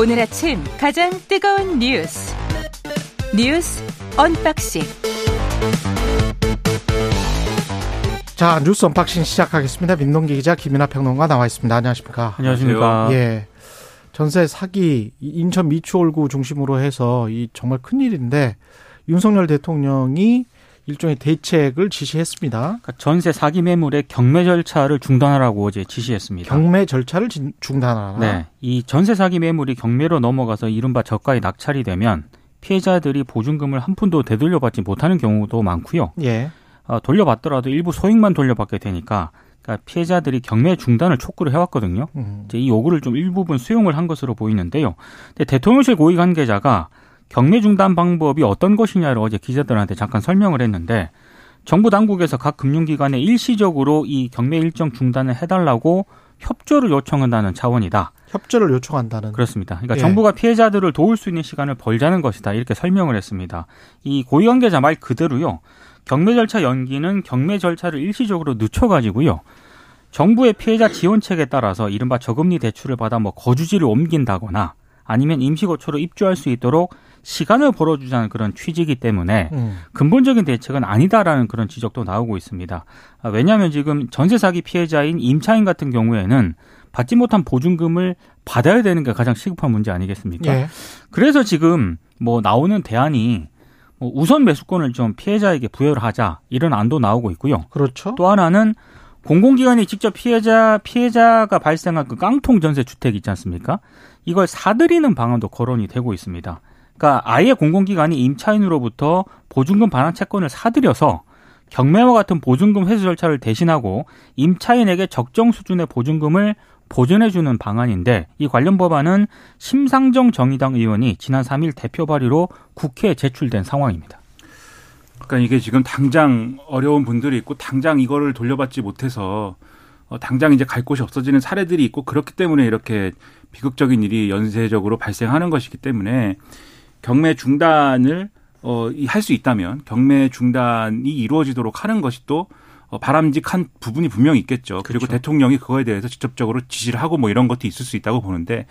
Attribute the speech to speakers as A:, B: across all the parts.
A: 오늘 아침 가장 뜨거운 뉴스 뉴스 unboxing
B: 자 뉴스 unboxing 시작하겠습니다. 민동기 기자 김민하 평론가 나와 있습니다. 안녕하십니까?
C: 안녕하십니까?
B: 예. 전세 사기 인천 미추홀구 중심으로 해서 이 정말 큰 일인데 윤석열 대통령이 일종의 대책을 지시했습니다.
C: 그러니까 전세 사기 매물의 경매 절차를 중단하라고 이제 지시했습니다.
B: 경매 절차를 진- 중단하라.
C: 네, 이 전세 사기 매물이 경매로 넘어가서 이른바 저가에 낙찰이 되면 피해자들이 보증금을 한 푼도 되돌려받지 못하는 경우도 많고요.
B: 예.
C: 어, 돌려받더라도 일부 소액만 돌려받게 되니까 그러니까 피해자들이 경매 중단을 촉구를 해왔거든요.
B: 음.
C: 이제 이 요구를 좀 일부분 수용을 한 것으로 보이는데요. 근데 대통령실 고위 관계자가 경매 중단 방법이 어떤 것이냐를 어제 기자들한테 잠깐 설명을 했는데 정부 당국에서 각 금융기관에 일시적으로 이 경매 일정 중단을 해달라고 협조를 요청한다는 차원이다.
B: 협조를 요청한다는.
C: 그렇습니다. 그러니까
B: 예.
C: 정부가 피해자들을 도울 수 있는 시간을 벌자는 것이다. 이렇게 설명을 했습니다. 이 고위 관계자 말 그대로요. 경매 절차 연기는 경매 절차를 일시적으로 늦춰가지고요. 정부의 피해자 지원책에 따라서 이른바 저금리 대출을 받아 뭐 거주지를 옮긴다거나 아니면 임시거처로 입주할 수 있도록 시간을 벌어주자는 그런 취지이기 때문에
B: 음.
C: 근본적인 대책은 아니다라는 그런 지적도 나오고 있습니다. 아, 왜냐하면 지금 전세 사기 피해자인 임차인 같은 경우에는 받지 못한 보증금을 받아야 되는 게 가장 시급한 문제 아니겠습니까?
B: 예.
C: 그래서 지금 뭐 나오는 대안이 뭐 우선 매수권을 좀 피해자에게 부여를 하자 이런 안도 나오고 있고요.
B: 그렇죠.
C: 또 하나는 공공기관이 직접 피해자 피해자가 발생한 그 깡통 전세 주택 있지 않습니까? 이걸 사들이는 방안도 거론이 되고 있습니다. 그러니까 아예 공공기관이 임차인으로부터 보증금 반환 채권을 사들여서 경매와 같은 보증금 회수 절차를 대신하고 임차인에게 적정 수준의 보증금을 보전해주는 방안인데 이 관련 법안은 심상정 정의당 의원이 지난 3일 대표 발의로 국회에 제출된 상황입니다.
D: 그러니까 이게 지금 당장 어려운 분들이 있고 당장 이거를 돌려받지 못해서 어, 당장 이제 갈 곳이 없어지는 사례들이 있고 그렇기 때문에 이렇게 비극적인 일이 연쇄적으로 발생하는 것이기 때문에 경매 중단을 어, 할 수 있다면 경매 중단이 이루어지도록 하는 것이 또 어, 바람직한 부분이 분명히 있겠죠. 그리고
C: 그렇죠.
D: 대통령이 그거에 대해서 직접적으로 지시를 하고 뭐 이런 것도 있을 수 있다고 보는데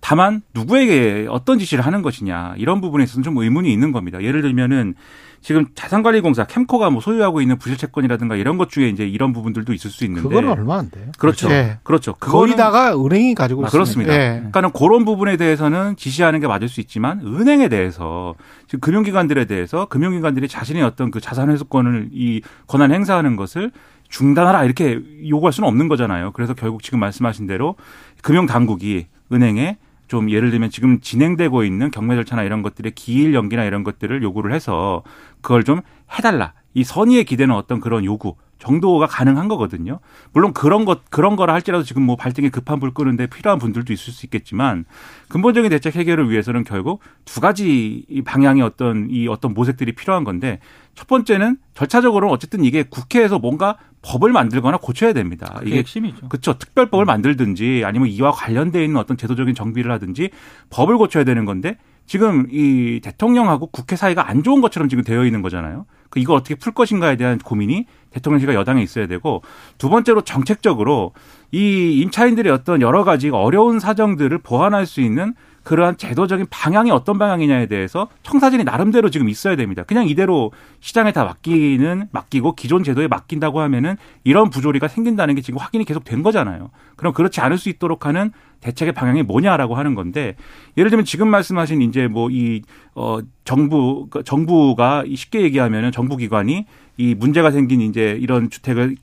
D: 다만 누구에게 어떤 지시를 하는 것이냐 이런 부분에 있어서는 좀 의문이 있는 겁니다. 예를 들면은 지금 자산관리공사 캠코가 뭐 소유하고 있는 부실 채권이라든가 이런 것 중에 이제 이런 부분들도 있을 수 있는데
B: 그건 얼마 안 돼요.
D: 그렇죠.
B: 예.
D: 그렇죠.
B: 거기다가 은행이 가지고
D: 그렇습니다.
B: 있습니다. 예.
D: 그러니까는 그런 부분에 대해서는 지시하는 게 맞을 수 있지만 은행에 대해서 지금 금융기관들에 대해서 금융기관들이 자신의 어떤 그 자산 회수권을 이 권한 행사하는 것을 중단하라 이렇게 요구할 수는 없는 거잖아요. 그래서 결국 지금 말씀하신 대로 금융 당국이 은행에 좀 예를 들면 지금 진행되고 있는 경매 절차나 이런 것들의 기일 연기나 이런 것들을 요구를 해서 그걸 좀 해달라. 이 선의에 기대는 어떤 그런 요구 정도가 가능한 거거든요. 물론 그런 것 그런 거라 할지라도 지금 뭐 발등에 급한 불 끄는데 필요한 분들도 있을 수 있겠지만 근본적인 대책 해결을 위해서는 결국 두 가지 이 방향의 어떤 이 어떤 모색들이 필요한 건데 첫 번째는 절차적으로는 어쨌든 이게 국회에서 뭔가 법을 만들거나 고쳐야 됩니다. 이게
C: 핵심이죠.
D: 그렇죠. 특별법을 만들든지 아니면 이와 관련돼 있는 어떤 제도적인 정비를 하든지 법을 고쳐야 되는 건데 지금 이 대통령하고 국회 사이가 안 좋은 것처럼 지금 되어 있는 거잖아요. 그 이걸 어떻게 풀 것인가에 대한 고민이 대통령실과 여당에 있어야 되고 두 번째로 정책적으로 이 임차인들의 어떤 여러 가지 어려운 사정들을 보완할 수 있는 그러한 제도적인 방향이 어떤 방향이냐에 대해서 청사진이 나름대로 지금 있어야 됩니다. 그냥 이대로 시장에 다 맡기는 맡기고 기존 제도에 맡긴다고 하면은 이런 부조리가 생긴다는 게 지금 확인이 계속 된 거잖아요. 그럼 그렇지 않을 수 있도록 하는 대책의 방향이 뭐냐라고 하는 건데 예를 들면 지금 말씀하신 이제 뭐 이 어 정부 그 정부가 이 쉽게 얘기하면은 정부 기관이 이 문제가 생긴 이제 이런 주택을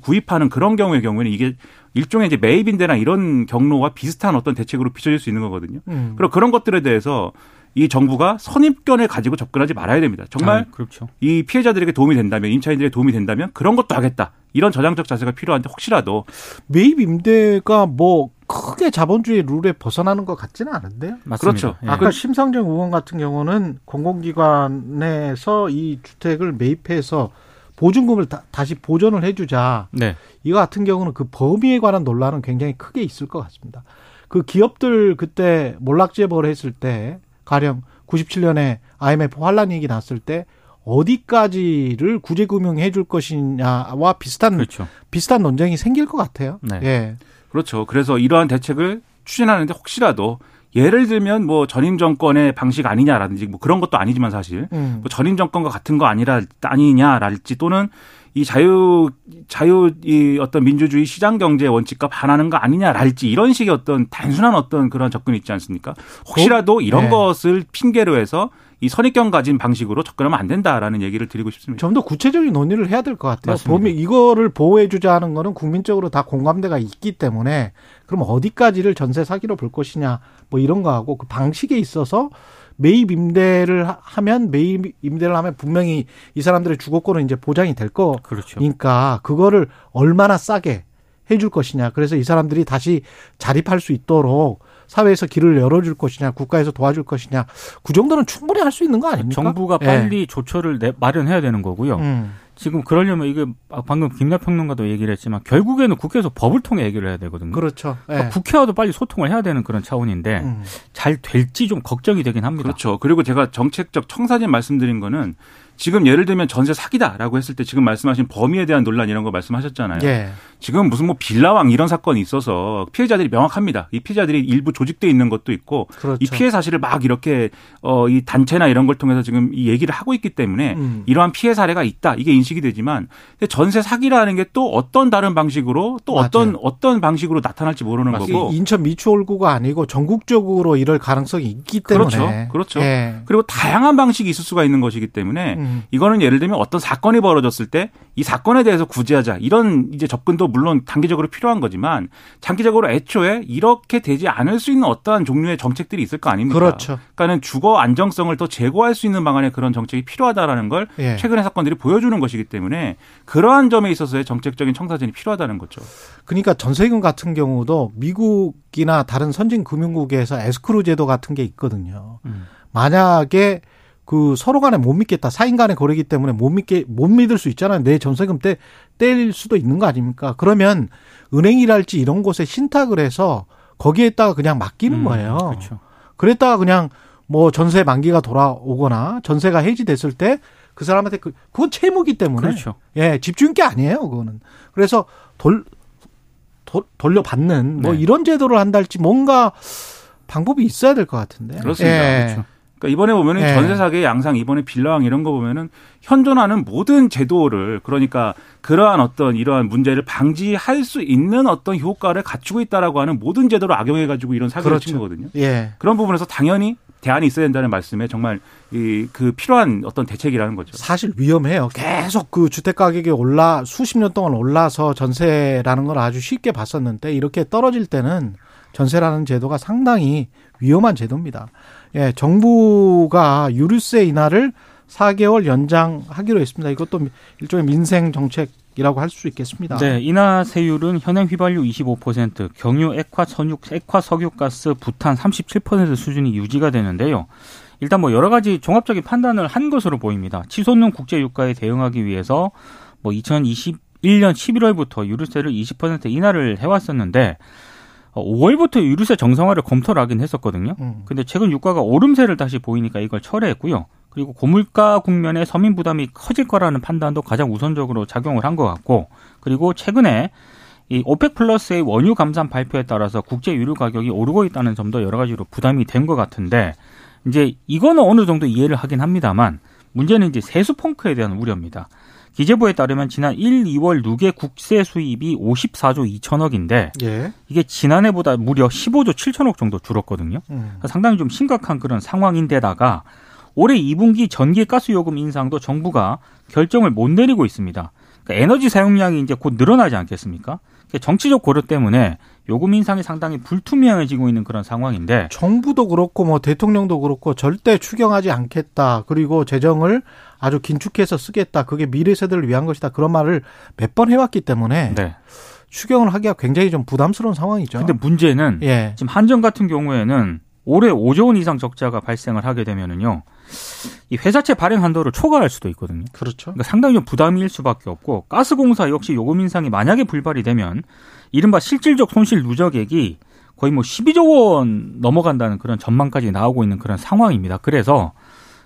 D: 구입하는 그런 경우의 경우에는 이게 일종의 이제 매입인데나 이런 경로와 비슷한 어떤 대책으로 비춰질 수 있는 거거든요.
B: 음.
D: 그리고 그런 것들에 대해서 이 정부가 선입견을 가지고 접근하지 말아야 됩니다. 정말
C: 아, 그렇죠.
D: 이 피해자들에게 도움이 된다면 임차인들에게 도움이 된다면 그런 것도 하겠다. 이런 저장적 자세가 필요한데 혹시라도
B: 매입 임대가 뭐 크게 자본주의 룰에 벗어나는 것 같지는 않은데요.
C: 맞습니다.
D: 그렇죠.
C: 예.
B: 아까 심상정 의원 같은 경우는 공공기관에서 이 주택을 매입해서 보증금을 다, 시 보전을 해주자.
C: 네.
B: 이거 같은 경우는 그 범위에 관한 논란은 굉장히 크게 있을 것 같습니다. 그 기업들 그때 몰락재벌 했을 때 가령 97년에 IMF 환란 얘기 났을 때 어디까지를 구제금융해 줄 것이냐와 비슷한
C: 그렇죠.
B: 비슷한 논쟁이 생길 것 같아요.
C: 네.
B: 예.
D: 그렇죠. 그래서 이러한 대책을 추진하는데 혹시라도 예를 들면 뭐 전임 정권의 방식 아니냐라든지 뭐 그런 것도 아니지만 사실
B: 음.
D: 뭐 전임 정권과 같은 거 아니라 아니냐랄지 또는 이 자유 자유 이 어떤 민주주의 시장 경제 원칙과 반하는 거 아니냐랄지 이런 식의 어떤 단순한 어떤 그런 접근이 있지 않습니까? 혹시라도 이런
B: 네.
D: 것을 핑계로 해서 이 선입견 가진 방식으로 접근하면 안 된다라는 얘기를 드리고 싶습니다.
B: 좀 더 구체적인 논의를 해야 될 것 같아요.
C: 맞습니다.
B: 범위 이거를 보호해주자 하는 거는 국민적으로 다 공감대가 있기 때문에 그럼 어디까지를 전세 사기로 볼 것이냐 뭐 이런 거하고 그 방식에 있어서 매입 임대를 하- 하면 매입 임대를 하면 분명히 이 사람들의 주거권은 이제 보장이 될
C: 그렇죠.
B: 거니까 그거를 얼마나 싸게 해줄 것이냐. 그래서 이 사람들이 다시 자립할 수 있도록 사회에서 길을 열어줄 것이냐, 국가에서 도와줄 것이냐. 그 정도는 충분히 할 수 있는 거 아닙니까?
C: 정부가
B: 예.
C: 빨리 조처를 내- 마련해야 되는 거고요.
B: 음.
C: 지금 그러려면 이게 방금 김나 평론가도 얘기를 했지만 결국에는 국회에서 법을 통해 해결을 해야 되거든요.
B: 그렇죠. 예.
C: 그러니까 국회와도 빨리 소통을 해야 되는 그런 차원인데
B: 음.
C: 잘 될지 좀 걱정이 되긴 합니다.
D: 그렇죠. 그리고 제가 정책적 청사진 말씀드린 거는 지금 예를 들면 전세 사기다라고 했을 때 지금 말씀하신 범위에 대한 논란 이런 거 말씀하셨잖아요.
B: 예.
D: 지금 무슨 뭐 빌라왕 이런 사건이 있어서 피해자들이 명확합니다. 이 피해자들이 일부 조직돼 있는 것도 있고
B: 그렇죠.
D: 이 피해 사실을 막 이렇게 어 이 단체나 이런 걸 통해서 지금 이 얘기를 하고 있기 때문에
B: 음.
D: 이러한 피해 사례가 있다 이게 인식이 되지만 전세 사기라는 게 또 어떤 다른 방식으로 또 어떤
B: 맞아요.
D: 어떤 방식으로 나타날지 모르는
C: 맞습니다.
D: 거고
B: 이 인천 미추홀구가 아니고 전국적으로 이럴 가능성이 있기 때문에
D: 그렇죠. 그렇죠.
B: 예.
D: 그리고 다양한 방식이 있을 수가 있는 것이기 때문에
B: 음.
D: 이거는 예를 들면 어떤 사건이 벌어졌을 때 이 사건에 대해서 구제하자 이런 이제 접근도 물론 단기적으로 필요한 거지만 장기적으로 애초에 이렇게 되지 않을 수 있는 어떠한 종류의 정책들이 있을 거 아닙니까?
B: 그렇죠.
D: 그러니까는 주거 안정성을 더 제고할 수 있는 방안의 그런 정책이 필요하다라는 걸
B: 예.
D: 최근의 사건들이 보여주는 것이기 때문에 그러한 점에 있어서의 정책적인 청사진이 필요하다는 거죠.
B: 그러니까 전세금 같은 경우도 미국이나 다른 선진 금융국에서 에스크로 제도 같은 게 있거든요.
C: 음.
B: 만약에 그 서로 간에 못 믿겠다. 사인 간의 거래기 때문에 못 믿게 못 믿을 수 있잖아요. 내 전세금 때뗄 수도 있는 거 아닙니까? 그러면 은행이랄지 이런 곳에 신탁을 해서 거기에다가 그냥 맡기는
C: 음,
B: 거예요.
C: 그렇죠.
B: 그랬다가 그냥 뭐 전세 만기가 돌아오거나 전세가 해지됐을 때 그 사람한테 그 그건 채무기 때문에
C: 그렇죠.
B: 예 집주인게 아니에요 그거는 그래서 돌, 돌 돌려받는 뭐
C: 네.
B: 이런 제도를 한달지 뭔가 방법이 있어야 될 것 같은데
D: 그렇습니다.
B: 예.
C: 그렇죠.
D: 그러니까 이번에 보면은
B: 예.
D: 전세 사기의 양상, 이번에 빌라왕 이런 거 보면은 현존하는 모든 제도를 그러니까 그러한 어떤 이러한 문제를 방지할 수 있는 어떤 효과를 갖추고 있다라고 하는 모든 제도를 악용해 가지고 이런 사기를
B: 그렇죠.
D: 친 거거든요.
B: 예.
D: 그런 부분에서 당연히 대안이 있어야 된다는 말씀에 정말 이 그 필요한 어떤 대책이라는 거죠.
B: 사실 위험해요. 계속 그 주택 가격이 올라 수십 년 동안 올라서 전세라는 걸 아주 쉽게 봤었는데 이렇게 떨어질 때는 전세라는 제도가 상당히 위험한 제도입니다. 예, 정부가 유류세 인하를 4개월 연장하기로 했습니다. 이것도 일종의 민생 정책 이라고 할 수 있겠습니다.
C: 네, 인하 세율은 현행 휘발유 25%, 경유, 액화, 선육, 액화, 석유가스, 부탄 37% 수준이 유지가 되는데요. 일단 뭐 여러 가지 종합적인 판단을 한 것으로 보입니다. 치솟는 국제 유가에 대응하기 위해서 뭐 2021년 11월부터 유류세를 20% 인하를 해왔었는데 5월부터 유류세 정상화를 검토를 하긴 했었거든요.
B: 음.
C: 근데 최근 유가가 오름세를 다시 보이니까 이걸 철회했고요. 그리고 고물가 국면에 서민 부담이 커질 거라는 판단도 가장 우선적으로 작용을 한 것 같고, 그리고 최근에 이 OPEC 플러스의 원유 감산 발표에 따라서 국제 유류 가격이 오르고 있다는 점도 여러 가지로 부담이 된 것 같은데, 이제 이거는 어느 정도 이해를 하긴 합니다만, 문제는 이제 세수 펑크에 대한 우려입니다. 기재부에 따르면 지난 1, 2월 누계 국세 수입이 54조 2천억인데
B: 예.
C: 이게 지난해보다 무려 15조 7천억 정도 줄었거든요.
B: 음.
C: 그러니까 상당히 좀 심각한 그런 상황인데다가 올해 2분기 전기 가스 요금 인상도 정부가 결정을 못 내리고 있습니다. 그러니까 에너지 사용량이 이제 곧 늘어나지 않겠습니까? 그러니까 정치적 고려 때문에 요금 인상이 상당히 불투명해지고 있는 그런 상황인데
B: 정부도 그렇고 뭐 대통령도 그렇고 절대 추경하지 않겠다. 그리고 재정을 아주 긴축해서 쓰겠다. 그게 미래 세대를 위한 것이다. 그런 말을 몇 번 해왔기 때문에
C: 네.
B: 추경을 하기가 굉장히 좀 부담스러운 상황이죠.
C: 근데 문제는
B: 예.
C: 지금 한전 같은 경우에는 올해 5조 원 이상 적자가 발생을 하게 되면은요. 이 회사채 발행 한도를 초과할 수도 있거든요.
B: 그렇죠.
C: 그러니까 상당히 좀 부담일 수밖에 없고 가스공사 역시 요금 인상이 만약에 불발이 되면 이른바 실질적 손실 누적액이 거의 뭐 12조 원 넘어간다는 그런 전망까지 나오고 있는 그런 상황입니다. 그래서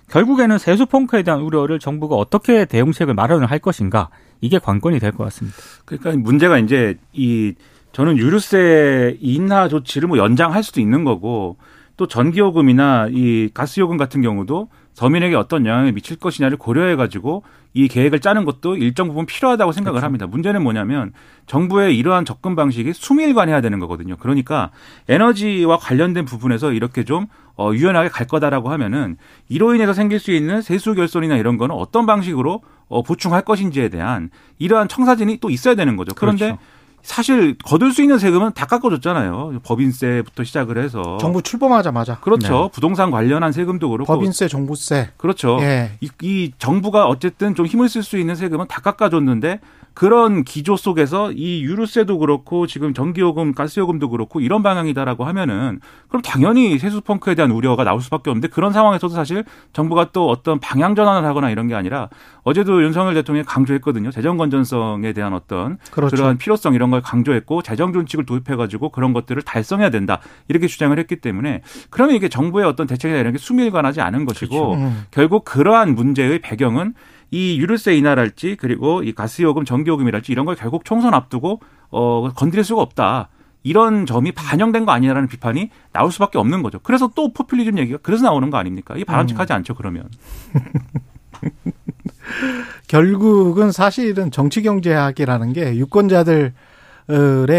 C: 결국에는 세수 펑크에 대한 우려를 정부가 어떻게 대응책을 마련을 할 것인가 이게 관건이 될 것 같습니다.
D: 그러니까 문제가 이제 이 저는 유류세 인하 조치를 뭐 연장할 수도 있는 거고 또 전기요금이나 이 가스요금 같은 경우도 서민에게 어떤 영향을 미칠 것이냐를 고려해 가지고 이 계획을 짜는 것도 일정 부분 필요하다고 생각을 그렇죠. 합니다. 문제는 뭐냐면 정부의 이러한 접근 방식이 수밀관해야 되는 거거든요. 그러니까 에너지와 관련된 부분에서 이렇게 좀 어, 유연하게 갈 거다라고 하면은 이로 인해서 생길 수 있는 세수 결손이나 이런 거는 어떤 방식으로 어, 보충할 것인지에 대한 이러한 청사진이 또 있어야 되는 거죠. 그런데 그렇죠. 사실 거둘 수 있는 세금은 다 깎아줬잖아요. 법인세부터 시작을 해서
B: 정부 출범하자마자
D: 그렇죠. 네. 부동산 관련한 세금도 그렇고
B: 법인세, 종부세
D: 그렇죠. 예. 이, 이 정부가 어쨌든 좀 힘을 쓸 수 있는 세금은 다 깎아줬는데 그런 기조 속에서 이 유류세도 그렇고 지금 전기요금, 가스요금도 그렇고 이런 방향이다라고 하면은 그럼 당연히 세수 펑크에 대한 우려가 나올 수밖에 없는데 그런 상황에서도 사실 정부가 또 어떤 방향 전환을 하거나 이런 게 아니라 어제도 윤석열 대통령이 강조했거든요. 재정 건전성에 대한 어떤 그렇죠. 그러한 필요성 이런 걸 강조했고 재정 준칙을 도입해 가지고 그런 것들을 달성해야 된다. 이렇게 주장을 했기 때문에 그러면 이게 정부의 어떤 대책이나 이런 게 수밀관하지 않은 것이고 그렇죠. 음. 결국 그러한 문제의 배경은 이 유류세 인하랄지 그리고 이 가스요금, 전기요금이랄지 이런 걸 결국 총선 앞두고 어 건드릴 수가 없다. 이런 점이 반영된 거 아니냐라는 비판이 나올 수밖에 없는 거죠. 그래서 또 포퓰리즘 얘기가 그래서 나오는 거 아닙니까? 이게 바람직하지 음. 않죠, 그러면.
B: 결국은 사실은 정치 경제학이라는 게 유권자들의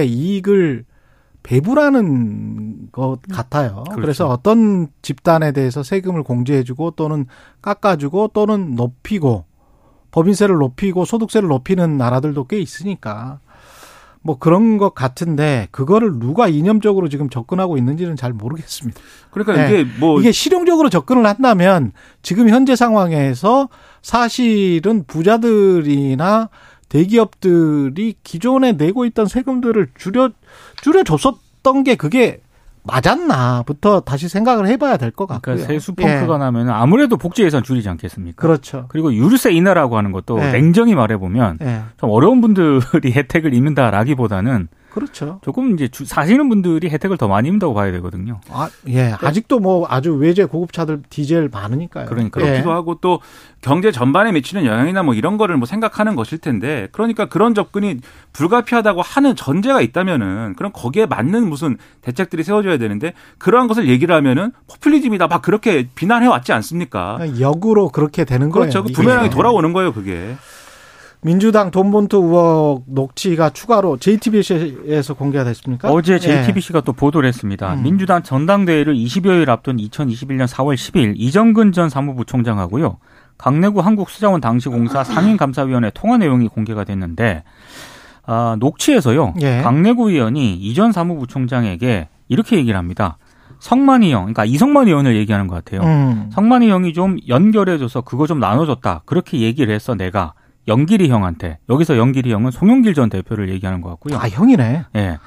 B: 이익을 배분하는 것 같아요. 그렇죠. 그래서 어떤 집단에 대해서 세금을 공제해주고 또는 깎아주고 또는 높이고 법인세를 높이고 소득세를 높이는 나라들도 꽤 있으니까 뭐 그런 것 같은데 그거를 누가 이념적으로 지금 접근하고 있는지는 잘 모르겠습니다.
D: 그러니까 네. 이게 뭐
B: 이게 실용적으로 접근을 한다면 지금 현재 상황에서 사실은 부자들이나 대기업들이 기존에 내고 있던 세금들을 줄여 줄여 줬었던 게 그게 맞았나부터 다시 생각을 해봐야 될 것 같고요.
C: 그러니까 세수 펑크가 예. 나면 아무래도 복지 예산 줄이지 않겠습니까?
B: 그렇죠.
C: 그리고 유류세 인하라고 하는 것도 예. 냉정히 말해보면 예. 좀 어려운 분들이 혜택을 입는다라기보다는
B: 그렇죠.
C: 조금 이제 주, 사시는 분들이 혜택을 더 많이 입는다고 봐야 되거든요.
B: 아, 예. 아직도 뭐 아주 외제 고급차들 디젤 많으니까요.
D: 그러니까 그렇기도 예. 하고 또 경제 전반에 미치는 영향이나 뭐 이런 거를 뭐 생각하는 것일 텐데 그러니까 그런 접근이 불가피하다고 하는 전제가 있다면은 그럼 거기에 맞는 무슨 대책들이 세워져야 되는데 그러한 것을 얘기를 하면은 포퓰리즘이다 막 그렇게 비난해 왔지 않습니까?
B: 역으로 그렇게 되는
D: 그렇죠.
B: 거예요.
D: 그렇죠. 부메랑이 돌아오는 거예요, 그게.
B: 민주당 돈본투 의혹 녹취가 추가로 JTBC에서 공개가 됐습니까?
C: 어제 JTBC가 예. 또 보도를 했습니다. 음. 민주당 전당대회를 20여일 앞둔 2021년 4월 10일 이정근 전 사무부총장하고요. 강내구 한국수자원 당시 공사 상임감사위원회 통화 내용이 공개가 됐는데 아, 녹취에서요. 예. 강내구 의원이 이전 사무부총장에게 이렇게 얘기를 합니다. 성만이 형, 그러니까 이성만이 의원을 얘기하는 것 같아요. 음. 성만이 형이 좀 연결해줘서 그거 좀 나눠줬다. 그렇게 얘기를 했어, 내가. 영길이 형한테 여기서 영길이 형은 송영길 전 대표를 얘기하는 것 같고요.
B: 아 형이네.
C: 예. 네.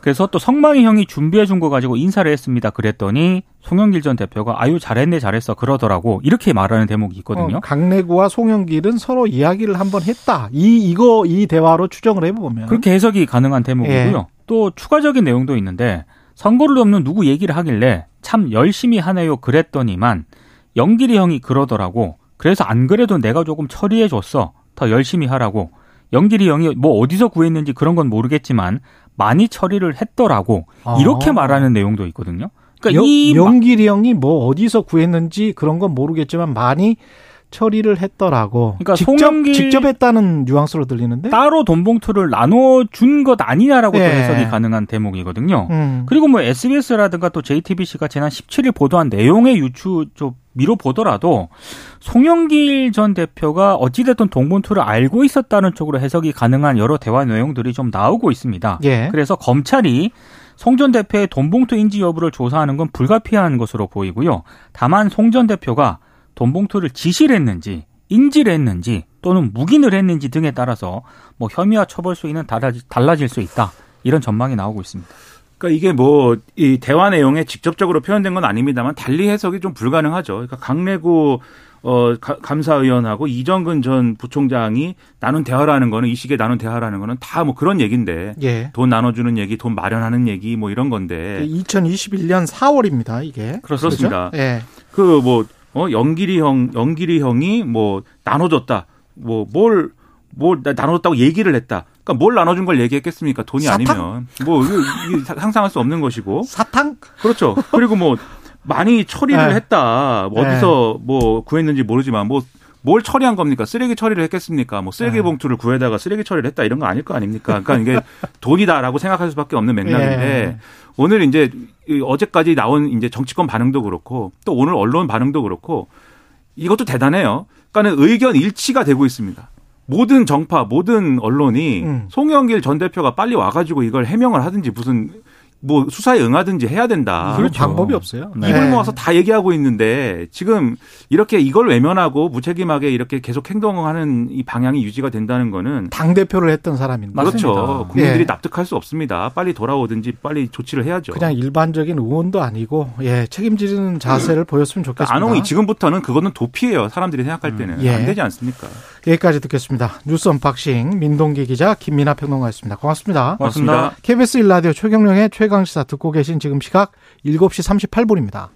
C: 그래서 또 성만이 형이 준비해 준 거 가지고 인사를 했습니다. 그랬더니 송영길 전 대표가 아유 잘했네 잘했어 그러더라고 이렇게 말하는 대목이 있거든요. 어,
B: 강내구와 송영길은 서로 이야기를 한번 했다. 이 이거 이 대화로 추정을 해보면
C: 그렇게 해석이 가능한 대목이고요. 예. 또 추가적인 내용도 있는데 선거를 없는 누구 얘기를 하길래 참 열심히 하네요 그랬더니만 영길이 형이 그러더라고. 그래서 안 그래도 내가 조금 처리해 줬어. 더 열심히 하라고 영길이 형이 뭐 어디서 구했는지 그런 건 모르겠지만 많이 처리를 했더라고 이렇게 아. 말하는 내용도 있거든요.
B: 그러니까 영, 이 영길이 형이 뭐 어디서 구했는지 그런 건 모르겠지만 많이 처리를 했더라고. 그러니까 직접 직접 했다는 뉘앙스로 들리는데
C: 따로 돈 봉투를 나눠 준 것 아니냐라고 네. 또 해석이 가능한 대목이거든요. 음. 그리고 뭐 SBS라든가 또 JTBC가 지난 17일 보도한 내용의 유추 좀 미로 보더라도 송영길 전 대표가 어찌됐든 동본투를 알고 있었다는 쪽으로 해석이 가능한 여러 대화 내용들이 좀 나오고 있습니다. 예. 그래서 검찰이 송 전 대표의 돈봉투 인지 여부를 조사하는 건 불가피한 것으로 보이고요. 다만 송 전 대표가 돈봉투를 지시를 했는지 인지를 했는지 또는 묵인을 했는지 등에 따라서 뭐 혐의와 처벌 수위는 달라질 수 있다. 이런 전망이 나오고 있습니다.
D: 그러니까 이게 뭐 이 대화 내용에 직접적으로 표현된 건 아닙니다만 달리 해석이 좀 불가능하죠. 그러니까 강내구 어 감사위원하고 이정근 전 부총장이 나눈 대화라는 거는 이 시기에 나눈 대화라는 거는 다 뭐 그런 얘기인데 예. 돈 나눠주는 얘기, 돈 마련하는 얘기 뭐 이런 건데
B: 2021년 4월입니다 이게
D: 그렇습니다. 그렇죠? 예. 그뭐 어 영길이 형 영길이 형이 뭐 나눠줬다 뭐뭘뭘 나눠줬다고 얘기를 했다. 그러니까 뭘 나눠준 걸 얘기했겠습니까? 돈이 사탕? 아니면 뭐 이게 상상할 수 없는 것이고
B: 사탕?
D: 그렇죠. 그리고 뭐 많이 처리를
B: 네.
D: 했다. 뭐 어디서 뭐 구했는지 모르지만 뭐 뭘 처리한 겁니까? 쓰레기 처리를 했겠습니까? 뭐 쓰레기
B: 네.
D: 봉투를 구해다가 쓰레기 처리를 했다 이런 거 아닐 거 아닙니까? 그러니까 이게 돈이다라고 생각할 수밖에 없는 맥락인데
B: 예.
D: 오늘 이제 이 어제까지 나온 이제 정치권 반응도 그렇고 또 오늘 언론 반응도 그렇고 이것도 대단해요. 그러니까는 의견 일치가 되고 있습니다. 모든 정파, 모든 언론이
B: 음.
D: 송영길 전 대표가 빨리 와가지고 이걸 해명을 하든지 무슨 뭐 수사에 응하든지 해야 된다.
B: 그런
C: 그렇죠.
B: 방법이 없어요.
C: 네.
D: 입을
B: 네.
D: 모아서 다 얘기하고 있는데 지금 이렇게 이걸 외면하고 무책임하게 이렇게 계속 행동하는 이 방향이 유지가 된다는 거는
B: 당 대표를 했던 사람인데
C: 맞습니다.
D: 그렇죠. 국민들이
B: 예.
D: 납득할 수 없습니다. 빨리 돌아오든지 빨리 조치를 해야죠.
B: 그냥 일반적인 의원도 아니고 예 책임지는 자세를 보였으면 좋겠습니다.
D: 그러니까 안홍이 지금부터는 그거는 도피예요. 사람들이 생각할 때는
B: 예.
D: 안 되지 않습니까?
B: 여기까지 듣겠습니다. 뉴스 unboxing 민동기 기자 김민하 평론가였습니다. 고맙습니다.
C: 고맙습니다.
B: KBS 1라디오 최경영의 최강 시사 듣고 계신 지금 시각 7시 38분입니다.